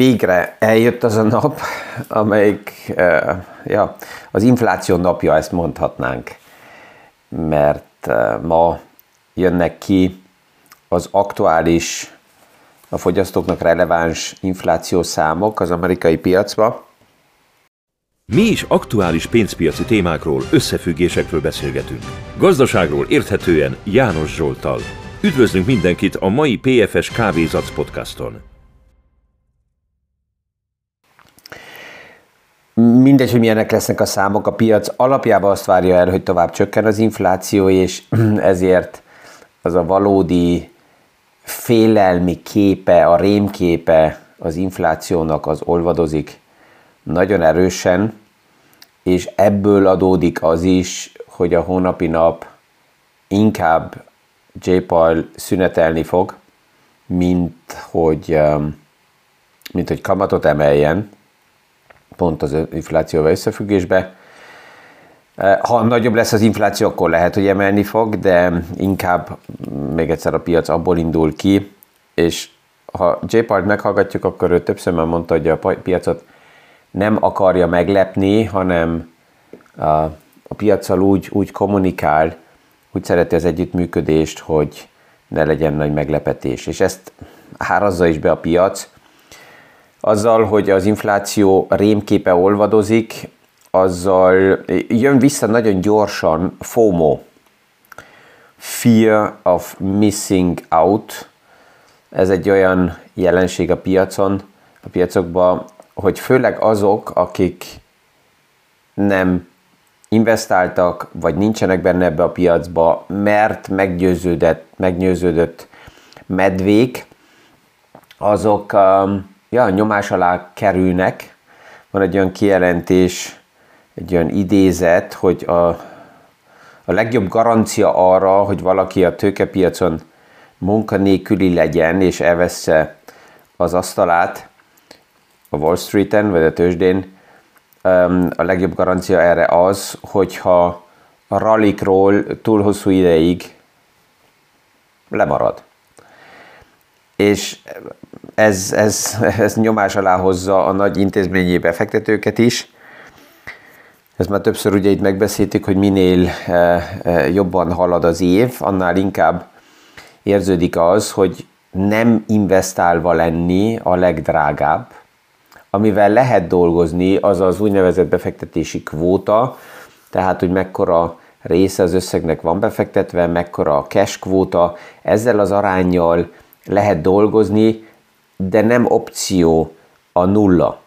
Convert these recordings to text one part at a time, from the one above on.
végre eljött az a nap, amelyik ja, az infláció napja, ezt mondhatnánk, mert ma jönnek ki az aktuális, a fogyasztóknak releváns inflációs számok az amerikai piacba. Mi is aktuális pénzpiaci témákról, összefüggésekről beszélgetünk. Gazdaságról érthetően János Zsoltal. Üdvözlünk mindenkit a mai PFS Kávézac podcaston. Mindegy, hogy milyenek lesznek a számok, a piac alapjában azt várja el, hogy tovább csökken az infláció, és ezért az a valódi félelmi képe, a rémképe az inflációnak az olvadozik nagyon erősen, és ebből adódik az is, hogy a hónapi nap inkább J. Szünetelni fog, mint hogy, um, mint hogy kamatot emeljen, pont az inflációval összefüggésbe. Eh, ha nagyobb lesz az infláció, akkor lehet, hogy emelni fog, de inkább még egyszer a piac abból indul ki, és ha J. Meghallgatjuk, akkor ő többször már mondta, hogy a piacot nem akarja meglepni, hanem a, a piacsal úgy, úgy kommunikál, úgy szereti az együttműködést, hogy ne legyen nagy meglepetés. És ezt árazza is be a piac, azzal, hogy az infláció rémképe olvadozik, azzal jön vissza nagyon gyorsan FOMO, Fear of Missing Out. Ez egy olyan jelenség a piacon, a piacokban, hogy főleg azok, akik nem investáltak, vagy nincsenek benne ebbe a piacba, mert meggyőződött, meggyőződött medvék, azok um, ja, nyomás alá kerülnek. Van egy olyan kijelentés, egy olyan idézet, hogy a, a legjobb garancia arra, hogy valaki a tőkepiacon munkanélküli legyen és elvessze az asztalát a Wall Street-en vagy a tőzsdén, a legjobb garancia erre az, hogyha a rallikról túl hosszú ideig lemarad. És ez, ez, ez nyomás alá hozza a nagy intézményi befektetőket is. Ezt már többször ugye itt megbeszéltük, hogy minél e, e, jobban halad az év, annál inkább érződik az, hogy nem investálva lenni a legdrágább, amivel lehet dolgozni, az az úgynevezett befektetési kvóta, tehát hogy mekkora része az összegnek van befektetve, mekkora a cash kvóta, ezzel az arányjal lehet dolgozni, de nem opció a nulla.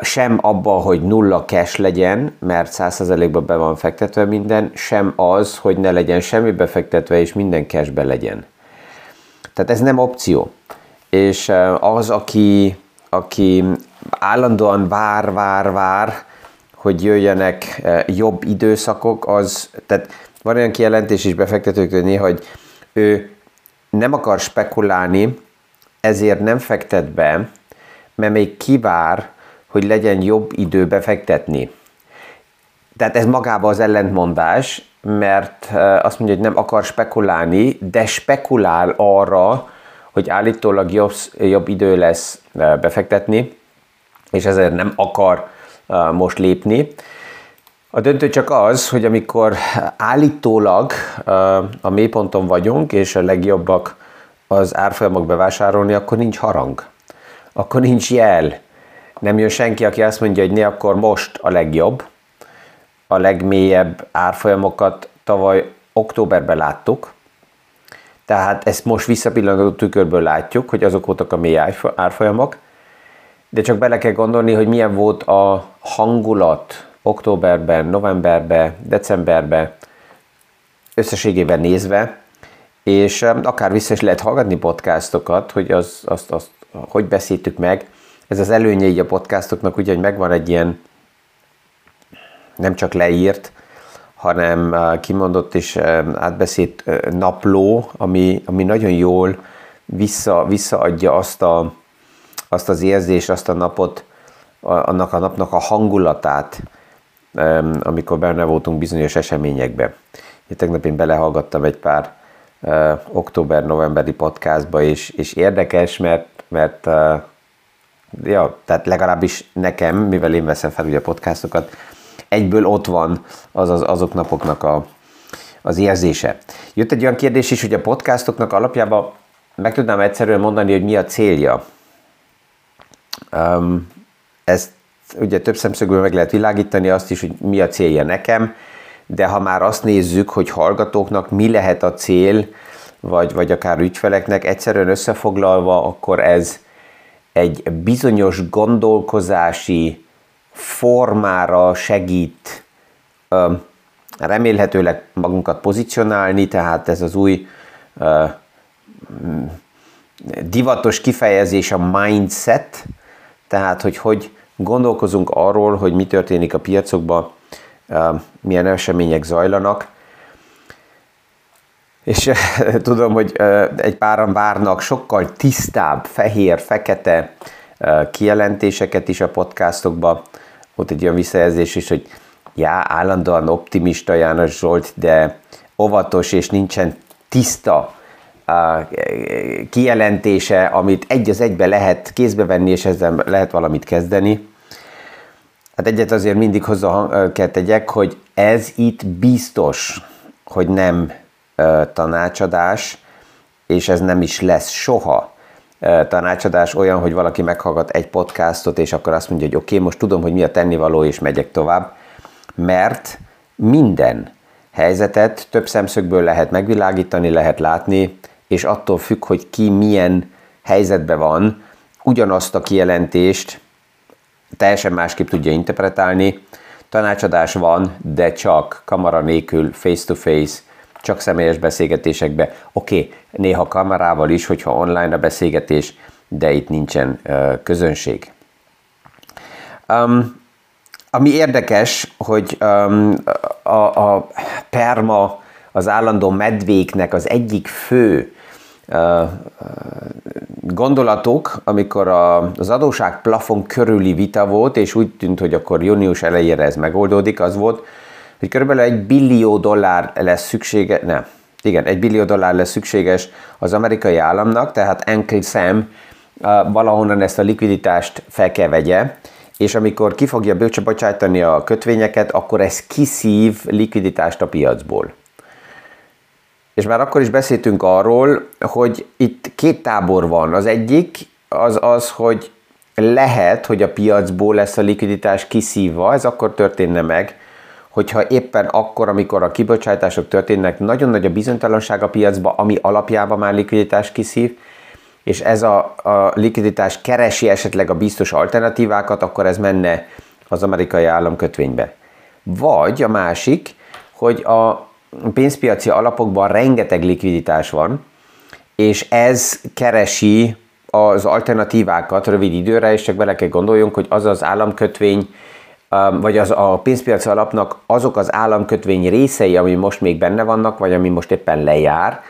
Sem abba, hogy nulla cash legyen, mert 100%-ban be van fektetve minden, sem az, hogy ne legyen semmi befektetve, és minden cashbe legyen. Tehát ez nem opció. És az, aki aki állandóan vár, vár, vár, hogy jöjjenek jobb időszakok, az, tehát van olyan kijelentés is befektetőktől hogy ő nem akar spekulálni, ezért nem fektet be, mert még kivár, hogy legyen jobb idő befektetni. Tehát ez magában az ellentmondás, mert azt mondja, hogy nem akar spekulálni, de spekulál arra, hogy állítólag jobb, jobb idő lesz befektetni, és ezért nem akar most lépni. A döntő csak az, hogy amikor állítólag a mélyponton vagyunk, és a legjobbak az árfolyamok bevásárolni, akkor nincs harang. Akkor nincs jel. Nem jön senki, aki azt mondja, hogy ne, akkor most a legjobb. A legmélyebb árfolyamokat tavaly októberben láttuk, tehát ezt most visszapillantó tükörből látjuk, hogy azok voltak a mély árfolyamok, de csak bele kell gondolni, hogy milyen volt a hangulat októberben, novemberben, decemberben, összességében nézve, és akár vissza is lehet hallgatni podcastokat, hogy az, azt, azt, hogy beszéltük meg. Ez az előnye így a podcastoknak, ugye, hogy megvan egy ilyen nem csak leírt, hanem kimondott és átbeszélt napló, ami, ami nagyon jól vissza, visszaadja azt, a, azt az érzést, azt a napot, annak a napnak a hangulatát, amikor benne voltunk bizonyos eseményekbe. Én tegnap én belehallgattam egy pár október-novemberi podcastba, és, és érdekes, mert, mert ja, tehát legalábbis nekem, mivel én veszem fel ugye a podcastokat, egyből ott van az, az azok napoknak a, az érzése. Jött egy olyan kérdés is, hogy a podcastoknak alapjában meg tudnám egyszerűen mondani, hogy mi a célja. Um, ezt ugye több szemszögből meg lehet világítani azt is, hogy mi a célja nekem, de ha már azt nézzük, hogy hallgatóknak mi lehet a cél, vagy, vagy akár ügyfeleknek, egyszerűen összefoglalva, akkor ez egy bizonyos gondolkozási formára segít remélhetőleg magunkat pozícionálni, tehát ez az új divatos kifejezés a mindset, tehát hogy hogy gondolkozunk arról, hogy mi történik a piacokban, milyen események zajlanak, és tudom, hogy egy páran várnak sokkal tisztább, fehér, fekete kijelentéseket is a podcastokba. Ott egy olyan visszajelzés is, hogy já, állandóan optimista János Zsolt, de óvatos és nincsen tiszta kijelentése, amit egy az egybe lehet kézbe venni, és ezzel lehet valamit kezdeni. Hát egyet azért mindig hozzá kell tegyek, hogy ez itt biztos, hogy nem tanácsadás, és ez nem is lesz soha tanácsadás olyan, hogy valaki meghallgat egy podcastot, és akkor azt mondja, hogy oké, okay, most tudom, hogy mi a tennivaló, és megyek tovább, mert minden helyzetet több szemszögből lehet megvilágítani, lehet látni, és attól függ, hogy ki milyen helyzetben van, ugyanazt a kijelentést teljesen másképp tudja interpretálni. Tanácsadás van, de csak kamera nélkül, face-to-face, csak személyes beszélgetésekbe. Oké, okay, néha kamerával is, hogyha online a beszélgetés, de itt nincsen uh, közönség. Um, ami érdekes, hogy um, a, a perma, az állandó medvéknek az egyik fő gondolatok, amikor a, az adóság plafon körüli vita volt, és úgy tűnt, hogy akkor június elejére ez megoldódik, az volt, hogy körülbelül egy billió dollár lesz szüksége, nem, igen, egy billió dollár lesz szükséges az amerikai államnak, tehát Uncle Sam valahonnan ezt a likviditást fel kell vegye, és amikor ki fogja bocsájtani a kötvényeket, akkor ez kiszív likviditást a piacból. És már akkor is beszéltünk arról, hogy itt két tábor van. Az egyik az az, hogy lehet, hogy a piacból lesz a likviditás kiszívva, ez akkor történne meg, hogyha éppen akkor, amikor a kibocsátások történnek, nagyon nagy a bizonytalanság a piacba, ami alapjában már likviditás kiszív, és ez a, a likviditás keresi esetleg a biztos alternatívákat, akkor ez menne az amerikai államkötvénybe. Vagy a másik, hogy a pénzpiaci alapokban rengeteg likviditás van, és ez keresi az alternatívákat rövid időre, és csak bele kell gondoljunk, hogy az az államkötvény, um, vagy az a pénzpiaci alapnak azok az államkötvény részei, ami most még benne vannak, vagy ami most éppen lejár,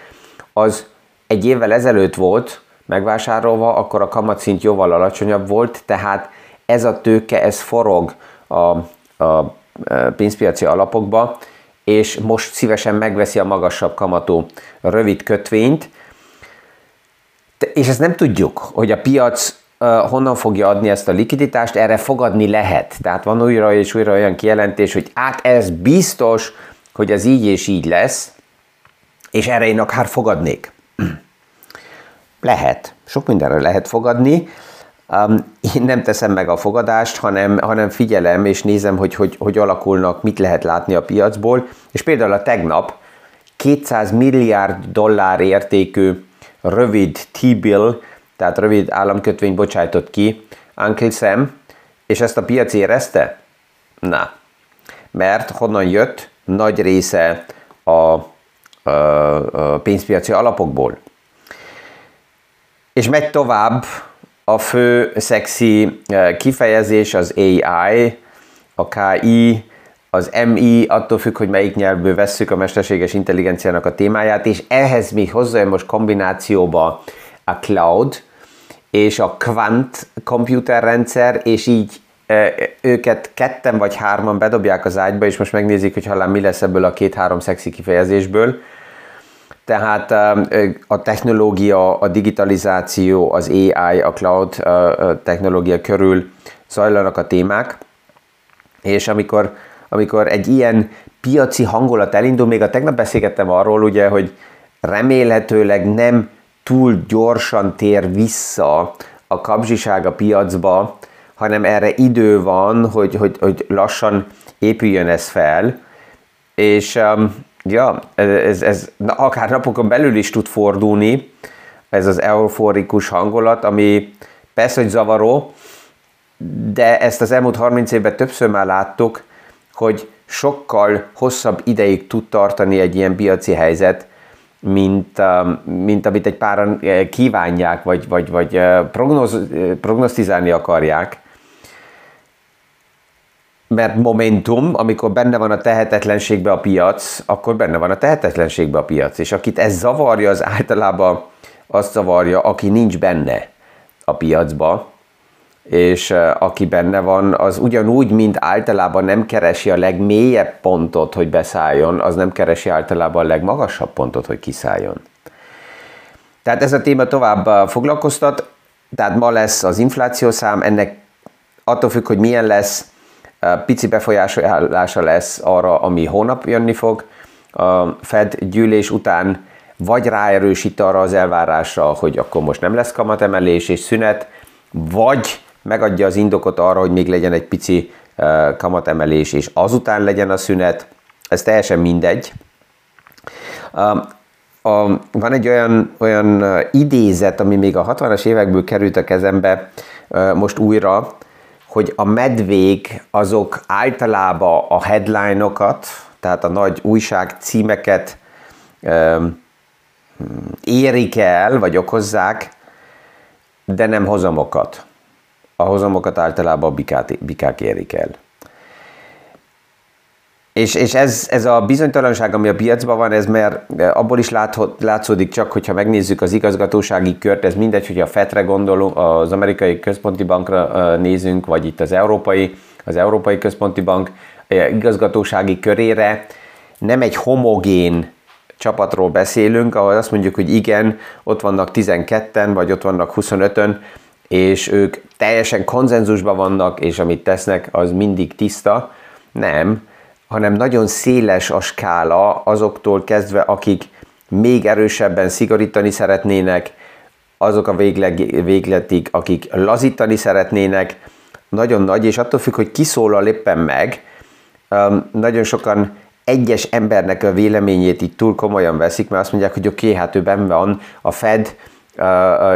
az egy évvel ezelőtt volt megvásárolva, akkor a kamatszint jóval alacsonyabb volt, tehát ez a tőke, ez forog a, a pénzpiaci alapokba, és most szívesen megveszi a magasabb kamatú rövid kötvényt, és ezt nem tudjuk, hogy a piac honnan fogja adni ezt a likviditást, erre fogadni lehet. Tehát van újra és újra olyan kijelentés, hogy hát ez biztos, hogy ez így és így lesz, és erre én akár fogadnék. Lehet. Sok mindenre lehet fogadni. Én nem teszem meg a fogadást, hanem, hanem figyelem és nézem, hogy, hogy hogy alakulnak, mit lehet látni a piacból. És például a tegnap 200 milliárd dollár értékű rövid T-bill, tehát rövid államkötvény bocsájtott ki Uncle Sam, és ezt a piac érezte? Na, mert honnan jött? Nagy része a, a, a pénzpiaci alapokból. És megy tovább a fő szexi eh, kifejezés az AI, a KI, az MI, attól függ, hogy melyik nyelvből vesszük a mesterséges intelligenciának a témáját, és ehhez még hozzájön most kombinációba a cloud és a quant komputerrendszer, és így e, őket ketten vagy hárman bedobják az ágyba, és most megnézik, hogy hallám mi lesz ebből a két-három szexi kifejezésből, Tehát a technológia, a digitalizáció, az AI, a cloud technológia körül zajlanak a témák, és amikor, amikor egy ilyen piaci hangulat elindul, még a tegnap beszélgettem arról, ugye, hogy remélhetőleg nem túl gyorsan tér vissza a kapzsiság a piacba, hanem erre idő van, hogy, hogy, hogy lassan épüljön ez fel, és um, ja, ez, ez na, akár napokon belül is tud fordulni, ez az euforikus hangulat, ami persze, hogy zavaró, de ezt az elmúlt 30 évben többször már láttuk, hogy sokkal hosszabb ideig tud tartani egy ilyen piaci helyzet, mint, um, mint amit egy páran eh, kívánják, vagy, vagy, vagy eh, prognoz, eh, prognosztizálni akarják. Mert momentum, amikor benne van a tehetetlenségbe a piac, akkor benne van a tehetetlenségbe a piac. És akit ez zavarja, az általában azt zavarja, aki nincs benne a piacba, és aki benne van, az ugyanúgy, mint általában nem keresi a legmélyebb pontot, hogy beszálljon, az nem keresi általában a legmagasabb pontot, hogy kiszálljon. Tehát ez a téma tovább foglalkoztat, tehát ma lesz az inflációszám, ennek attól függ, hogy milyen lesz, pici befolyásolása lesz arra, ami hónap jönni fog. A Fed gyűlés után vagy ráerősít arra az elvárásra, hogy akkor most nem lesz kamatemelés és szünet, vagy megadja az indokot arra, hogy még legyen egy pici kamatemelés, és azután legyen a szünet, ez teljesen mindegy. A, van egy olyan, olyan idézet, ami még a 60-as évekből került a kezembe most újra, hogy a medvék azok általában a headline-okat, tehát a nagy újság címeket érik el, vagy okozzák, de nem hozamokat a hozamokat általában a bikát, bikák érik el. És, és ez, ez a bizonytalanság, ami a piacban van, ez mert abból is láthat, látszódik csak, hogyha megnézzük az igazgatósági kört, ez mindegy, hogy a FED-re gondolunk, az amerikai központi bankra nézünk, vagy itt az európai, az európai központi bank igazgatósági körére, nem egy homogén csapatról beszélünk, ahol azt mondjuk, hogy igen, ott vannak 12-en, vagy ott vannak 25-ön, és ők teljesen konzenzusban vannak, és amit tesznek, az mindig tiszta. Nem, hanem nagyon széles a skála azoktól kezdve, akik még erősebben szigorítani szeretnének, azok a végleg, végletig, akik lazítani szeretnének, nagyon nagy, és attól függ, hogy ki szólal éppen meg, nagyon sokan egyes embernek a véleményét itt túl komolyan veszik, mert azt mondják, hogy oké, okay, hát ő benne van, a Fed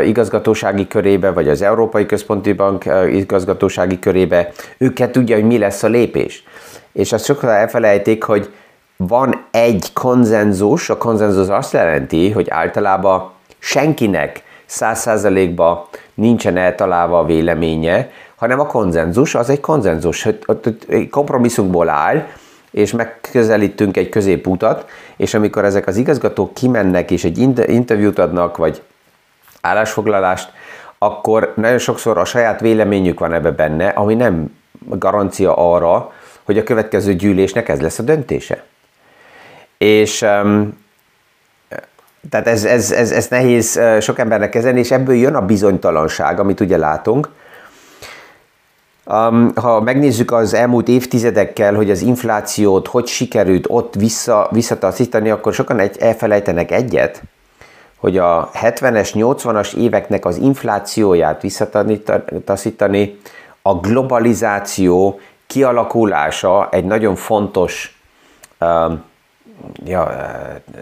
igazgatósági körébe, vagy az Európai Központi Bank igazgatósági körébe, őket tudja, hogy mi lesz a lépés. És azt sokan elfelejtik, hogy van egy konzenzus, a konzenzus azt jelenti, hogy általában senkinek száz százalékban nincsen eltalálva a véleménye, hanem a konzenzus az egy konzenzus, hogy egy kompromisszumból áll, és megközelítünk egy középutat, és amikor ezek az igazgatók kimennek és egy interjút adnak, vagy állásfoglalást, akkor nagyon sokszor a saját véleményük van ebbe benne, ami nem garancia arra, hogy a következő gyűlésnek ez lesz a döntése. És um, tehát ez, ez, ez, ez nehéz sok embernek kezelni, és ebből jön a bizonytalanság, amit ugye látunk. Um, ha megnézzük az elmúlt évtizedekkel, hogy az inflációt hogy sikerült ott vissza, visszataszítani, akkor sokan egy, elfelejtenek egyet, hogy a 70-es, 80-as éveknek az inflációját visszataszítani, a globalizáció kialakulása egy nagyon fontos uh, ja, uh,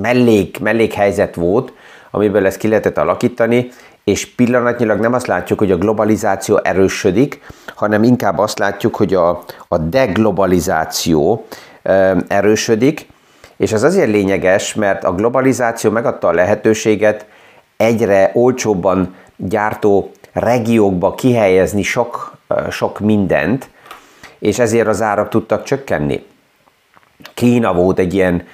mellék, mellékhelyzet volt, amiből ezt ki lehetett alakítani, és pillanatnyilag nem azt látjuk, hogy a globalizáció erősödik, hanem inkább azt látjuk, hogy a, a deglobalizáció uh, erősödik, és ez azért lényeges, mert a globalizáció megadta a lehetőséget egyre olcsóbban gyártó regiókba kihelyezni sok, sok mindent, és ezért az árak tudtak csökkenni. Kína volt egy ilyen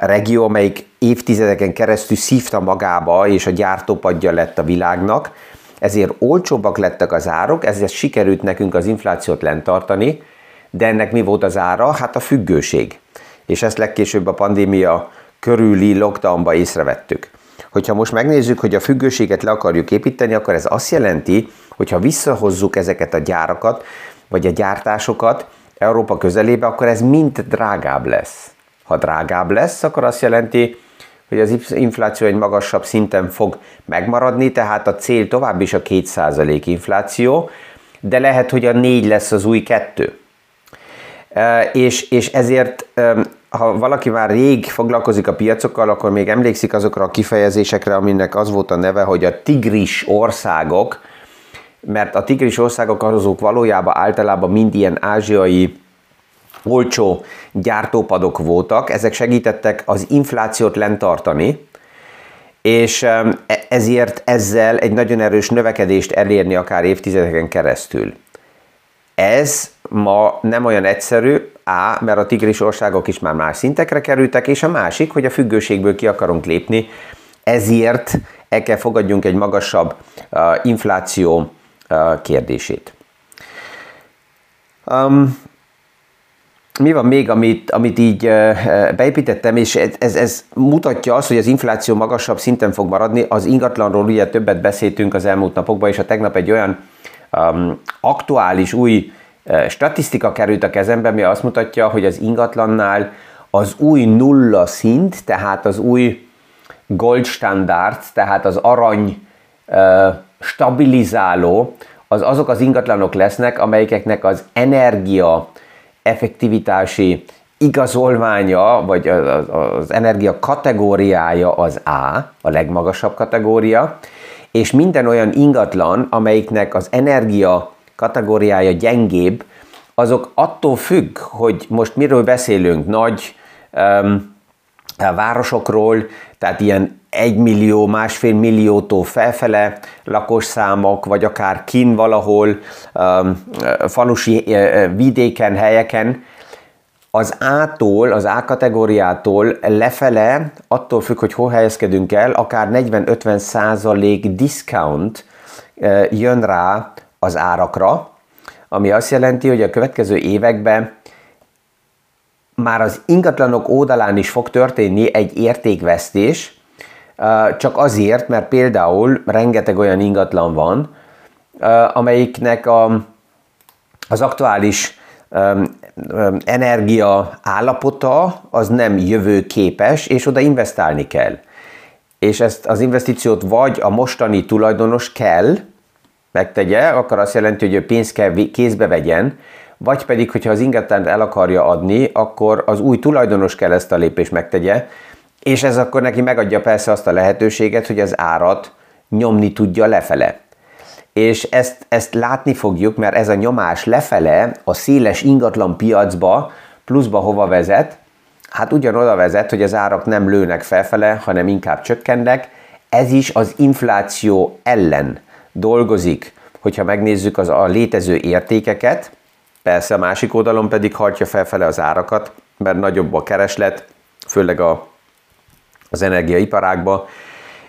regió, amelyik évtizedeken keresztül szívta magába, és a gyártópadja lett a világnak, ezért olcsóbbak lettek az árok, ezért sikerült nekünk az inflációt lent tartani, de ennek mi volt az ára? Hát a függőség és ezt legkésőbb a pandémia körüli lockdownba észrevettük. Hogyha most megnézzük, hogy a függőséget le akarjuk építeni, akkor ez azt jelenti, hogyha visszahozzuk ezeket a gyárakat, vagy a gyártásokat Európa közelébe, akkor ez mind drágább lesz. Ha drágább lesz, akkor azt jelenti, hogy az infláció egy magasabb szinten fog megmaradni, tehát a cél tovább is a 2% infláció, de lehet, hogy a 4 lesz az új kettő. És, és ezért, ha valaki már rég foglalkozik a piacokkal, akkor még emlékszik azokra a kifejezésekre, aminek az volt a neve, hogy a tigris országok, mert a tigris országok azok valójában általában mind ilyen ázsiai olcsó gyártópadok voltak, ezek segítettek az inflációt lentartani, és e, ezért ezzel egy nagyon erős növekedést elérni akár évtizedeken keresztül. Ez ma nem olyan egyszerű, A, mert a tigris országok is már más szintekre kerültek, és a másik, hogy a függőségből ki akarunk lépni, ezért el kell fogadjunk egy magasabb infláció kérdését. Um, mi van még, amit, amit így beépítettem, és ez, ez mutatja azt, hogy az infláció magasabb szinten fog maradni. Az ingatlanról ugye többet beszéltünk az elmúlt napokban, és a tegnap egy olyan um, aktuális új statisztika került a kezembe, ami azt mutatja, hogy az ingatlannál az új nulla szint, tehát az új gold standard, tehát az arany uh, stabilizáló, az azok az ingatlanok lesznek, amelyeknek az energia effektivitási igazolványa, vagy az, energia kategóriája az A, a legmagasabb kategória, és minden olyan ingatlan, amelyiknek az energia kategóriája gyengébb, azok attól függ, hogy most miről beszélünk, nagy um, városokról, tehát ilyen egy millió, másfél milliótól felfele lakosszámok, vagy akár kin valahol, um, falusi uh, vidéken, helyeken, az A-tól, az A kategóriától lefele, attól függ, hogy hol helyezkedünk el, akár 40-50 százalék discount uh, jön rá az árakra, ami azt jelenti, hogy a következő években már az ingatlanok oldalán is fog történni egy értékvesztés, csak azért, mert például rengeteg olyan ingatlan van, amelyiknek a, az aktuális energia állapota az nem jövőképes, és oda investálni kell. És ezt az investíciót vagy a mostani tulajdonos kell megtegye, akkor azt jelenti, hogy ő pénzt kell kézbe vegyen, vagy pedig, hogyha az ingatlant el akarja adni, akkor az új tulajdonos kell ezt a lépést megtegye, és ez akkor neki megadja persze azt a lehetőséget, hogy az árat nyomni tudja lefele. És ezt, ezt látni fogjuk, mert ez a nyomás lefele a széles ingatlan piacba pluszba hova vezet? Hát ugyanoda vezet, hogy az árak nem lőnek felfele, hanem inkább csökkennek. Ez is az infláció ellen dolgozik, hogyha megnézzük az a létező értékeket, persze a másik oldalon pedig hajtja felfele az árakat, mert nagyobb a kereslet, főleg a az energiaiparágba,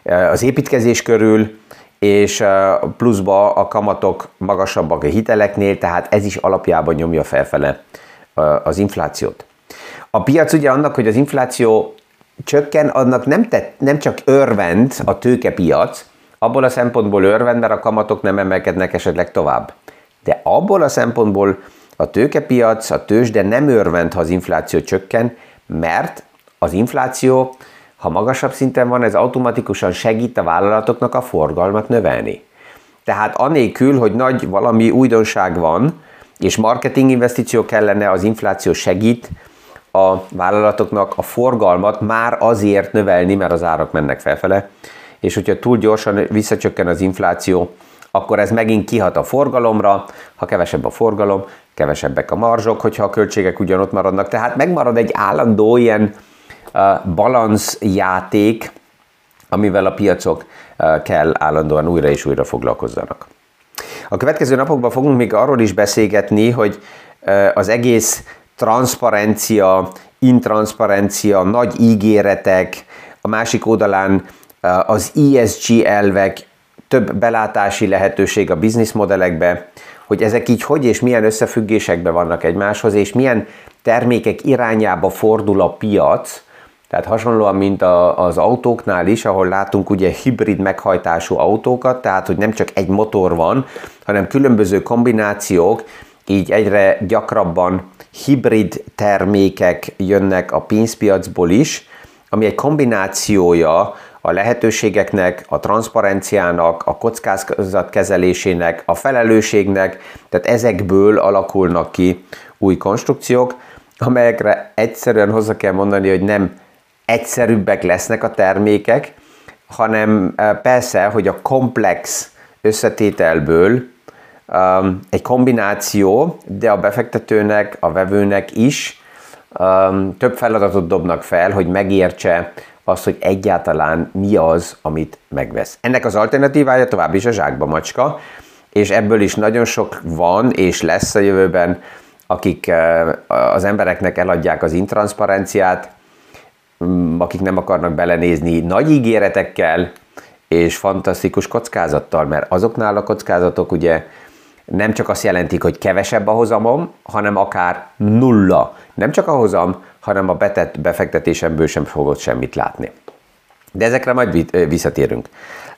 eh, az építkezés körül, és eh, pluszba a kamatok magasabbak a hiteleknél, tehát ez is alapjában nyomja felfele eh, az inflációt. A piac ugye annak, hogy az infláció csökken, annak nem, tett, nem csak örvend a tőkepiac, abból a szempontból örvend, mert a kamatok nem emelkednek esetleg tovább. De abból a szempontból a tőkepiac, a tőzsde nem örvend, ha az infláció csökken, mert az infláció ha magasabb szinten van, ez automatikusan segít a vállalatoknak a forgalmat növelni. Tehát anélkül, hogy nagy valami újdonság van, és marketing investíció kellene, az infláció segít a vállalatoknak a forgalmat már azért növelni, mert az árak mennek felfele, és hogyha túl gyorsan visszacsökken az infláció, akkor ez megint kihat a forgalomra, ha kevesebb a forgalom, kevesebbek a marzsok, hogyha a költségek ugyanott maradnak. Tehát megmarad egy állandó ilyen balansz játék, amivel a piacok kell állandóan újra és újra foglalkozzanak. A következő napokban fogunk még arról is beszélgetni, hogy az egész transzparencia, intranszparencia, nagy ígéretek, a másik oldalán az ESG elvek, több belátási lehetőség a bizniszmodellekbe, hogy ezek így hogy és milyen összefüggésekben vannak egymáshoz, és milyen termékek irányába fordul a piac, Tehát hasonlóan, mint a, az autóknál is, ahol látunk ugye hibrid meghajtású autókat, tehát hogy nem csak egy motor van, hanem különböző kombinációk, így egyre gyakrabban hibrid termékek jönnek a pénzpiacból is, ami egy kombinációja a lehetőségeknek, a transzparenciának, a kockázatkezelésének, a felelősségnek, tehát ezekből alakulnak ki új konstrukciók, amelyekre egyszerűen hozzá kell mondani, hogy nem egyszerűbbek lesznek a termékek, hanem eh, persze, hogy a komplex összetételből um, egy kombináció, de a befektetőnek, a vevőnek is több feladatot dobnak fel, hogy megértse azt, hogy egyáltalán mi az, amit megvesz. Ennek az alternatívája tovább is a zsákba macska, és ebből is nagyon sok van, és lesz a jövőben, akik az embereknek eladják az intranszparenciát, akik nem akarnak belenézni nagy ígéretekkel és fantasztikus kockázattal, mert azoknál a kockázatok ugye nem csak azt jelentik, hogy kevesebb a hozamom, hanem akár nulla. Nem csak a hozam, hanem a betett befektetésemből sem fogod semmit látni. De ezekre majd visszatérünk.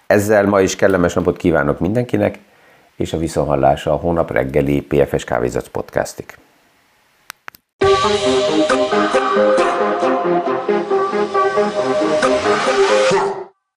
Ezzel ma is kellemes napot kívánok mindenkinek, és a viszonhallása a hónap reggeli PFS Kávézat podcastig.